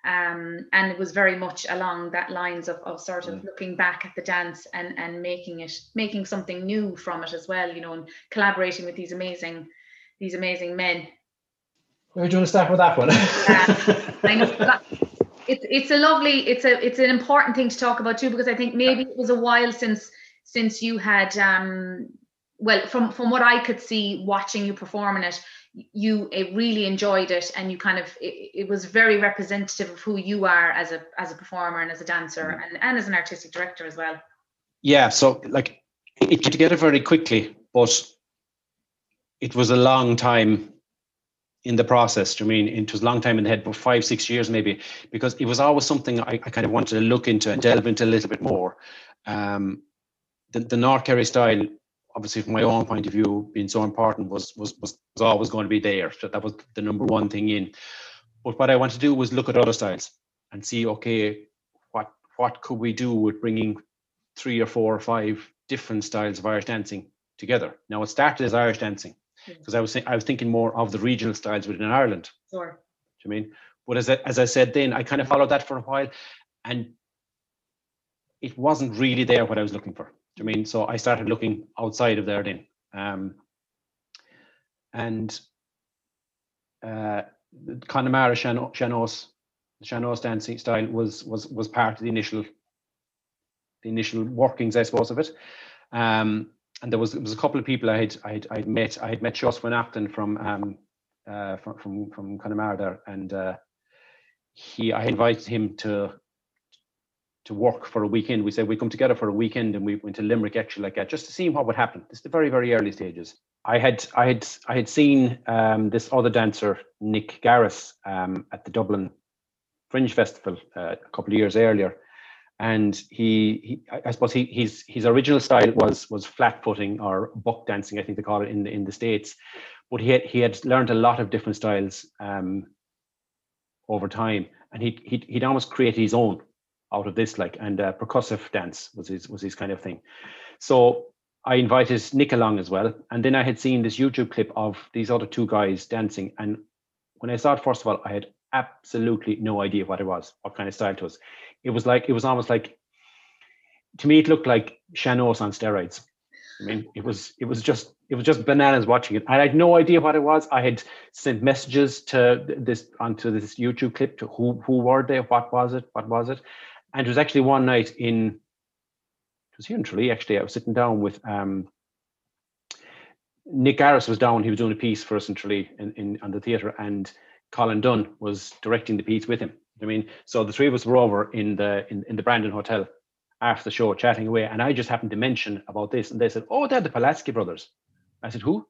Um, and it was very much along that lines of, of sort of Mm. looking back at the dance and, and making it making something new from it as well, you know, and collaborating with these amazing these amazing men. Where do you want to start with that one? I know [LAUGHS] that, it's it's a lovely it's a it's an important thing to talk about too because I think maybe it was a while since since you had um well from from what I could see watching you performing it you uh, really enjoyed it and you kind of it, it was very representative of who you are as a as a performer and as a dancer and, and as an artistic director as well. Yeah, so like it came together very quickly, but it was a long time in the process. I mean, it was a long time in the head, but five, six years maybe, because it was always something I, I kind of wanted to look into and delve into a little bit more. Um, the, the North Kerry style, obviously from my own point of view, being so important was was was, was always going to be there. So that was the number one thing in. But what I wanted to do was look at other styles and see, okay, what what could we do with bringing three or four or five different styles of Irish dancing together. Now it started as Irish dancing. Because I was I was thinking more of the regional styles within Ireland. sure Do you mean? But as I, as I said then, I kind of followed that for a while, and it wasn't really there what I was looking for. Do you mean? So I started looking outside of there then, um, and uh, the Connemara Shano- Sean-Nós, the Sean-Nós dancing style was was was part of the initial the initial workings, I suppose, of it. Um, and there was there was a couple of people I had I had, I had met. I had met Seosamh Ó Neachtain from um, uh, from from from Connemara there, and uh, he I invited him to to work for a weekend. We said we come together for a weekend, and we went to Limerick actually like that, just to see what would happen. It's the very very early stages. I had I had I had seen um, this other dancer Nic Gareiss um, at the Dublin Fringe Festival uh, a couple of years earlier, and he, he I suppose he, his his original style was was flat footing or buck dancing, I think they call it in the, in the states. But he had, he had learned a lot of different styles um, over time, and he he'd, he'd almost created his own out of this, like and uh, percussive dance was his was his kind of thing. So I invited Nick along as well, and then I had seen this YouTube clip of these other two guys dancing, and when I saw it, first of all, I had absolutely no idea what it was, what kind of style it was. It was like it was almost like to me, it looked like Sean-Nós on steroids. I mean, it was it was just it was just bananas watching it. I had no idea what it was. I had sent messages to this onto this YouTube clip to who who were they, what was it, what was it, and it was actually one night in it was here in Tralee actually. I was sitting down with um, Nic Gareiss was down. He was doing a piece for us in Tralee in, in on the theatre, and Colin Dunne was directing the piece with him. I mean, so the three of us were over in the in, in the Brandon Hotel after the show, chatting away, and I just happened to mention about this, and they said, "Oh, they're the Pilatzke brothers." I said, "Who?"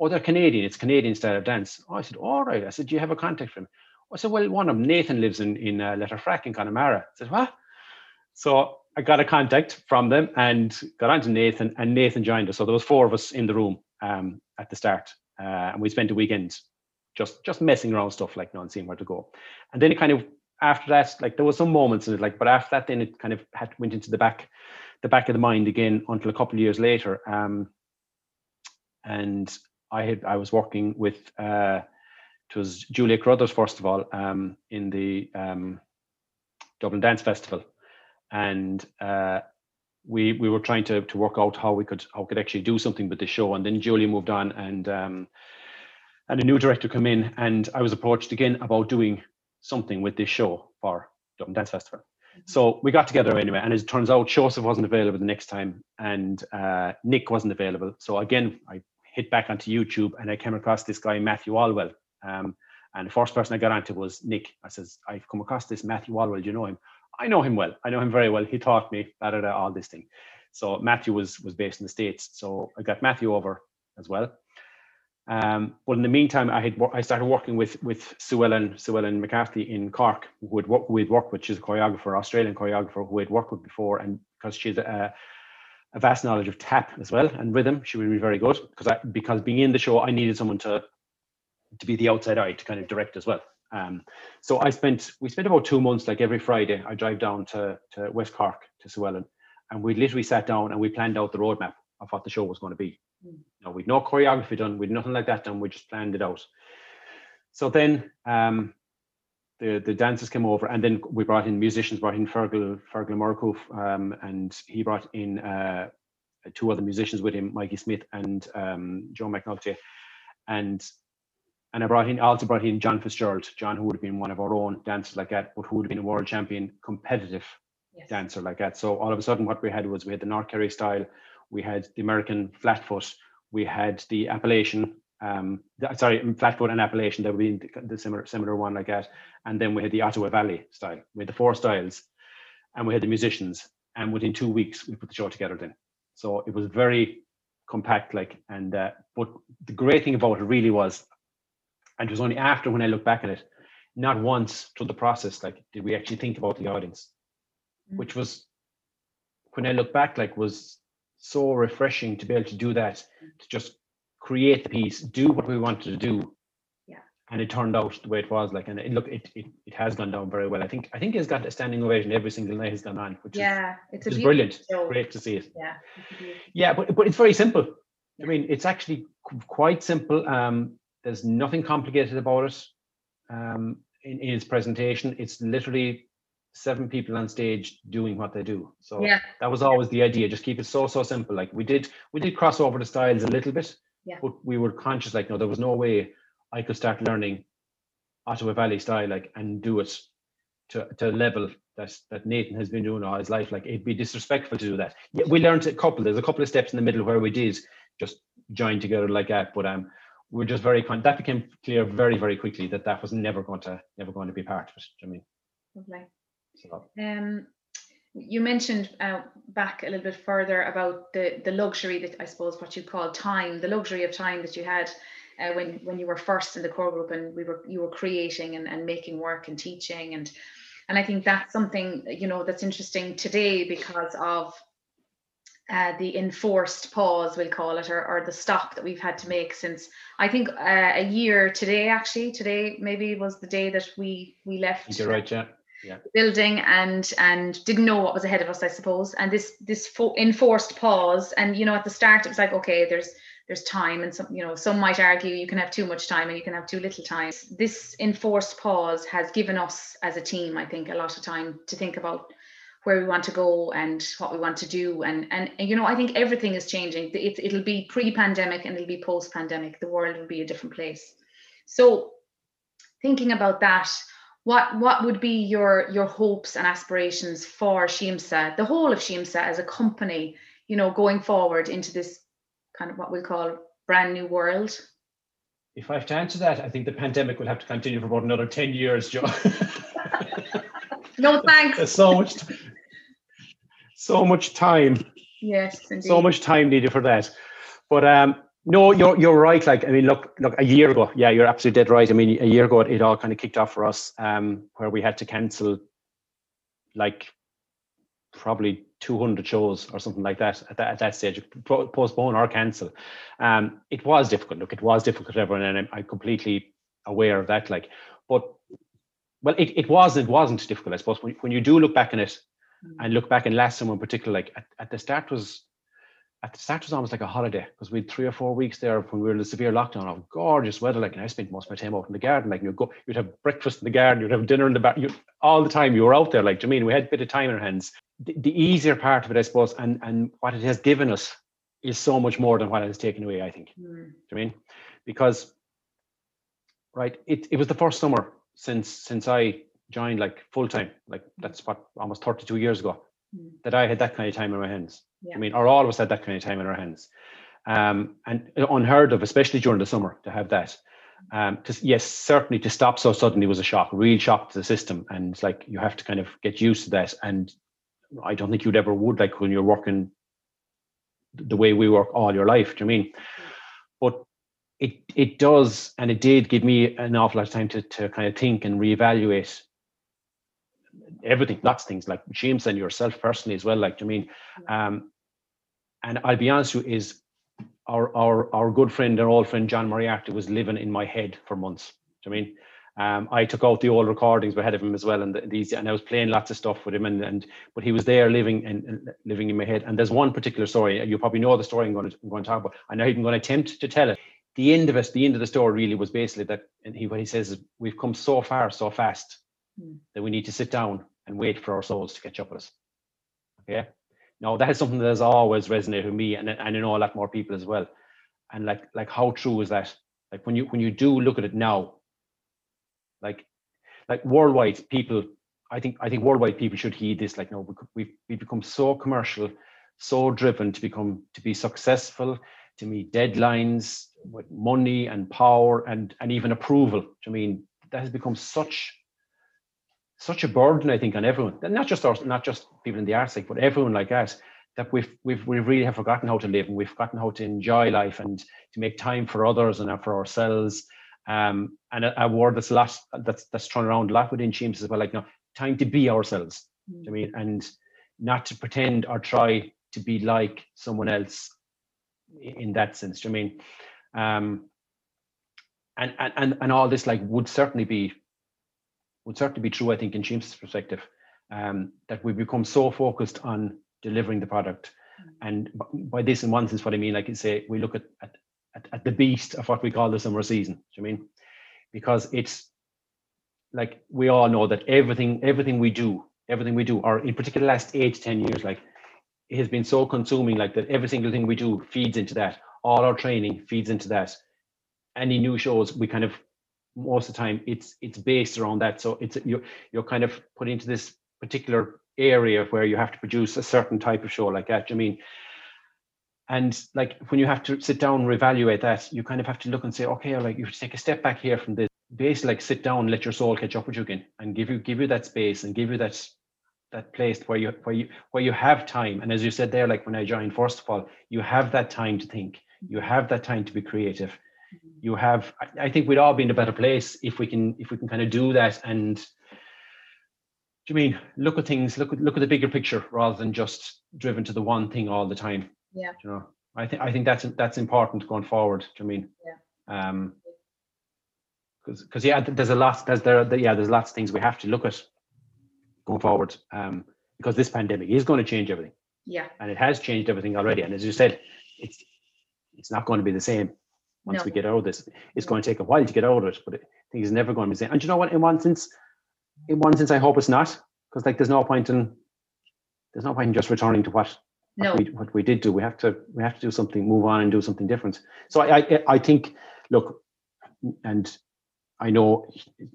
"Oh, they're Canadian. It's Canadian style of dance." Oh, I said, "All right." I said, "Do you have a contact for him?" I said, "Well, one of them, Nathan, lives in in uh, Letterfrack in Connemara." I said, "What?" So I got a contact from them and got on to Nathan, and Nathan joined us. So there was four of us in the room um, at the start, uh, and we spent a weekend just just messing around stuff like not seeing where to go. And then it kind of after that, like there was some moments in it, like, but after that, then it kind of had went into the back, the back of the mind again until a couple of years later. Um, and I had I was working with uh, it was Julia Carruthers first of all um, in the um, Dublin Dance Festival, and uh, we we were trying to to work out how we could how we could actually do something with the show. And then Julia moved on, and um, and a new director came in, and I was approached again about doing something with this show for Dublin Dance Festival. Mm-hmm. So we got together anyway, and as it turns out, Joseph wasn't available the next time, and uh, Nick wasn't available. So again, I hit back onto YouTube, and I came across this guy Matthew Olwell. Um, and the first person I got onto was Nick. I says, I've come across this Matthew Olwell. Do you know him? I know him well. I know him very well. He taught me all this thing. So Matthew was was based in the states. So I got Matthew over as well. Um, but in the meantime, I had I started working with with Sue Ellen, Sue Ellen McCarthy in Cork, who had who had worked with. She's a choreographer, Australian choreographer who had worked with before, and because she's a, a vast knowledge of tap as well and rhythm, she would be very good. Because I because being in the show, I needed someone to to be the outside eye to kind of direct as well. Um, so I spent we spent about two months, like every Friday, I drive down to to West Cork to Sue Ellen, and we literally sat down and we planned out the roadmap of what the show was going to be. Mm. You we'd no choreography done, we'd nothing like that done. We just planned it out. So then um, the the dancers came over, and then we brought in musicians. Brought in Fergal Fergal Murkoof, um, and he brought in uh, two other musicians with him, Mikey Smith and um, Joe McNulty, and and I brought in also brought in John Fitzgerald, John who would have been one of our own dancers like that, but who would have been a world champion competitive yes. dancer like that. So all of a sudden, what we had was we had the North Kerry style, we had the American flatfoot, we had the Appalachian, um, sorry, flatfoot and Appalachian, that would be the similar similar one like that, and then we had the Ottawa Valley style. We had the four styles, and we had the musicians, and within two weeks we put the show together. Then, so it was very compact, like, and uh, but the great thing about it really was, and it was only after when I look back at it, not once through the process like did we actually think about the audience, mm-hmm. which was when I look back like was so refreshing to be able to do that, to just create the piece, do what we wanted to do. Yeah. And it turned out the way it was like, and it, look, it, it, it has gone down very well. I think, I think it's got a standing ovation every single night he's gone on, which yeah, is, it's brilliant. Show. Great to see it. Yeah. Yeah. But, but it's very simple. I mean, it's actually quite simple. Um, there's nothing complicated about it. Um, in, in its presentation, it's literally seven people on stage doing what they do. So yeah. that was always the idea. Just keep it so so simple. Like we did we did cross over the styles a little bit, yeah. but we were conscious like no, there was no way I could start learning Ottawa Valley style like and do it to to a level that that Nathan has been doing all his life. Like it'd be disrespectful to do that. Yeah, we learned a couple. There's a couple of steps in the middle where we did just join together like that, but um we're just very con- that became clear very very quickly that that was never going to never going to be part of it. I mean. Lovely. Um, you mentioned uh, back a little bit further about the the luxury that I suppose what you call time, the luxury of time that you had uh, when when you were first in the core group and we were you were creating and, and making work and teaching and And I think that's something, you know, that's interesting today because of uh, the enforced pause, we'll call it, or, or the stop that we've had to make since I think uh, a year today. Actually, today maybe was the day that we we left. You're right, yeah. Yeah. building and and didn't know what was ahead of us, I suppose. And this this fo- enforced pause, and you know, at the start it was like, okay, there's there's time, and some you know some might argue you can have too much time and you can have too little time. This enforced pause has given us as a team, I think, a lot of time to think about where we want to go and what we want to do and and, and you know i think everything is changing it, it'll be pre-pandemic and it'll be post-pandemic the world will be a different place so thinking about that what what would be your your hopes and aspirations for Siamsa, the whole of Siamsa as a company, you know, going forward into this kind of what we call brand new world? If I have to answer that, I think the pandemic will have to continue for about another 10 years, Joe. [LAUGHS] no thanks. There's so much so much time. Yes, indeed. So much time needed for that. But um no, you're you're right. Like I mean, look, look, a year ago, yeah, you're absolutely dead right. I mean, a year ago, it all kind of kicked off for us, um, where we had to cancel, like, probably 200 shows or something like that at that, at that stage, postpone or cancel. Um, it was difficult. Look, it was difficult, everyone, and I'm, I'm completely aware of that. Like, but well, it, it was it wasn't difficult, I suppose. When, when you do look back on it, mm. and look back in last summer in particular, like at, at the start was at the start was almost like a holiday because we had three or four weeks there when we were in the severe lockdown of gorgeous weather. Like, and I spent most of my time out in the garden. Like, you'd go, you'd have breakfast in the garden, you'd have dinner in the back, you all the time. You were out there. Like, do you mean we had a bit of time in our hands? The, the, easier part of it, I suppose, and and what it has given us is so much more than what it has taken away. I think. Mm. Do you mean? Because, right, it it was the first summer since since I joined like full time. Like that's what almost thirty two years ago mm. that I had that kind of time in my hands yeah. I mean, or all of us had that kind of time in our hands. Um, and unheard of, especially during the summer, to have that. Um, to, yes, certainly to stop so suddenly was a shock, a real shock to the system. And it's like you have to kind of get used to that. And I don't think you'd ever would like when you're working the way we work all your life. Do you mean? But it it does, and it did give me an awful lot of time to to kind of think and reevaluate everything, lots of things like James and yourself personally as well. Like, I mean, um, and I'll be honest with you, is our our our good friend and old friend John Moriarty was living in my head for months. Do I mean, um, I took out the old recordings we had of him as well, and the, these, and I was playing lots of stuff with him, and and but he was there living and living in my head. And there's one particular story you probably know the story I'm going to I'm going to talk about. I know I'm going to attempt to tell it. The end of it, the end of the story, really was basically that, and he what he says is, we've come so far so fast mm. that we need to sit down and wait for our souls to catch up with us. Okay. Now that is something that has always resonated with me and, and I know a lot more people as well. And like like how true is that? Like when you when you do look at it now, like like worldwide people, I think I think worldwide people should heed this. Like no, we've we've become so commercial, so driven to become to be successful, to meet deadlines with money and power and and even approval. I mean, that has become such such a burden, I think, on everyone. Not just us, not just people in the arts, but everyone like us. That we've we've we really have forgotten how to live and we've forgotten how to enjoy life and to make time for others and for ourselves. Um, and a, a word that's a lot that's that's thrown around a lot within Siamsa as well, like you know, time to be ourselves. Mm. I mean, and not to pretend or try to be like someone else in that sense. I mean, um, and and and all this like would certainly be would certainly be true, I think, in Siamsa's perspective, um, that we become so focused on delivering the product. Mm. And by this, in one sense, what I mean, like you say, we look at, at, at, the beast of what we call the summer season. Do you mean? Because it's like we all know that everything, everything we do, everything we do, or in particular, last eight to 10 years, like it has been so consuming, like that every single thing we do feeds into that. All our training feeds into that. Any new shows, we kind of most of the time it's it's based around that. So it's you're you're kind of put into this particular area where you have to produce a certain type of show like that i mean? And like when you have to sit down and reevaluate that you kind of have to look and say okay like you take a step back here from this. Basically like sit down let your soul catch up with you again and give you give you that space and give you that that place where you where you where you have time. And as you said there like when i joined first of all you have that time to think. You have that time to be creative you have i think we'd all be in a better place if we can if we can kind of do that and do you mean look at things, look at look at the bigger picture rather than just driven to the one thing all the time. Yeah. You know, I think I think that's that's important going forward. Do you mean? Yeah. Um. Because because yeah, there's a lot. There's there yeah there's lots of things we have to look at going forward. Um. Because this pandemic is going to change everything, Yeah. and it has changed everything already. And as you said, it's it's not going to be the same once No. we get out of this. It's going to take a while to get out of it, but I think it's never going to be the same. And you know what? In one sense, in one sense, I hope it's not, because like there's no point in there's no point in just returning to what No. what we, what we did do. We have to we have to do something, move on, and do something different. So I I, I think look, and I know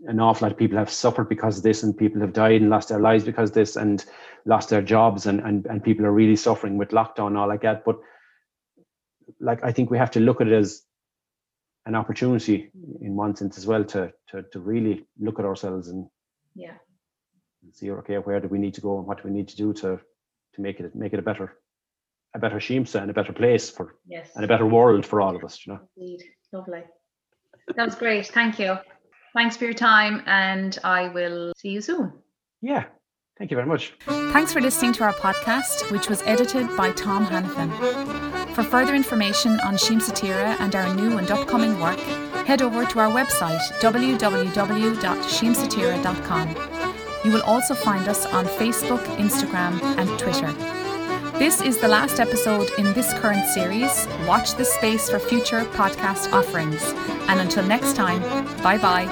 an awful lot of people have suffered because of this, and people have died and lost their lives because of this, and lost their jobs, and and and people are really suffering with lockdown and all like that. But like I think we have to look at it as an opportunity in one sense as well to to to really look at ourselves and Yeah. see okay where do we need to go and what do we need to do to to make it make it a better a better Siamsa and a better place for Yes. and a better world for all of us you know Indeed. Lovely. That was great. Thank you. Thanks for your time, and I will see you soon. yeah thank you very much Thanks for listening to our podcast, which was edited by Tom Hannafin. For further information on Siamsa Tíre and our new and upcoming work, head over to our website www.siamsatire.com. You will also find us on Facebook, Instagram, and Twitter. This is the last episode in this current series. Watch this space for future podcast offerings. And until next time, bye bye.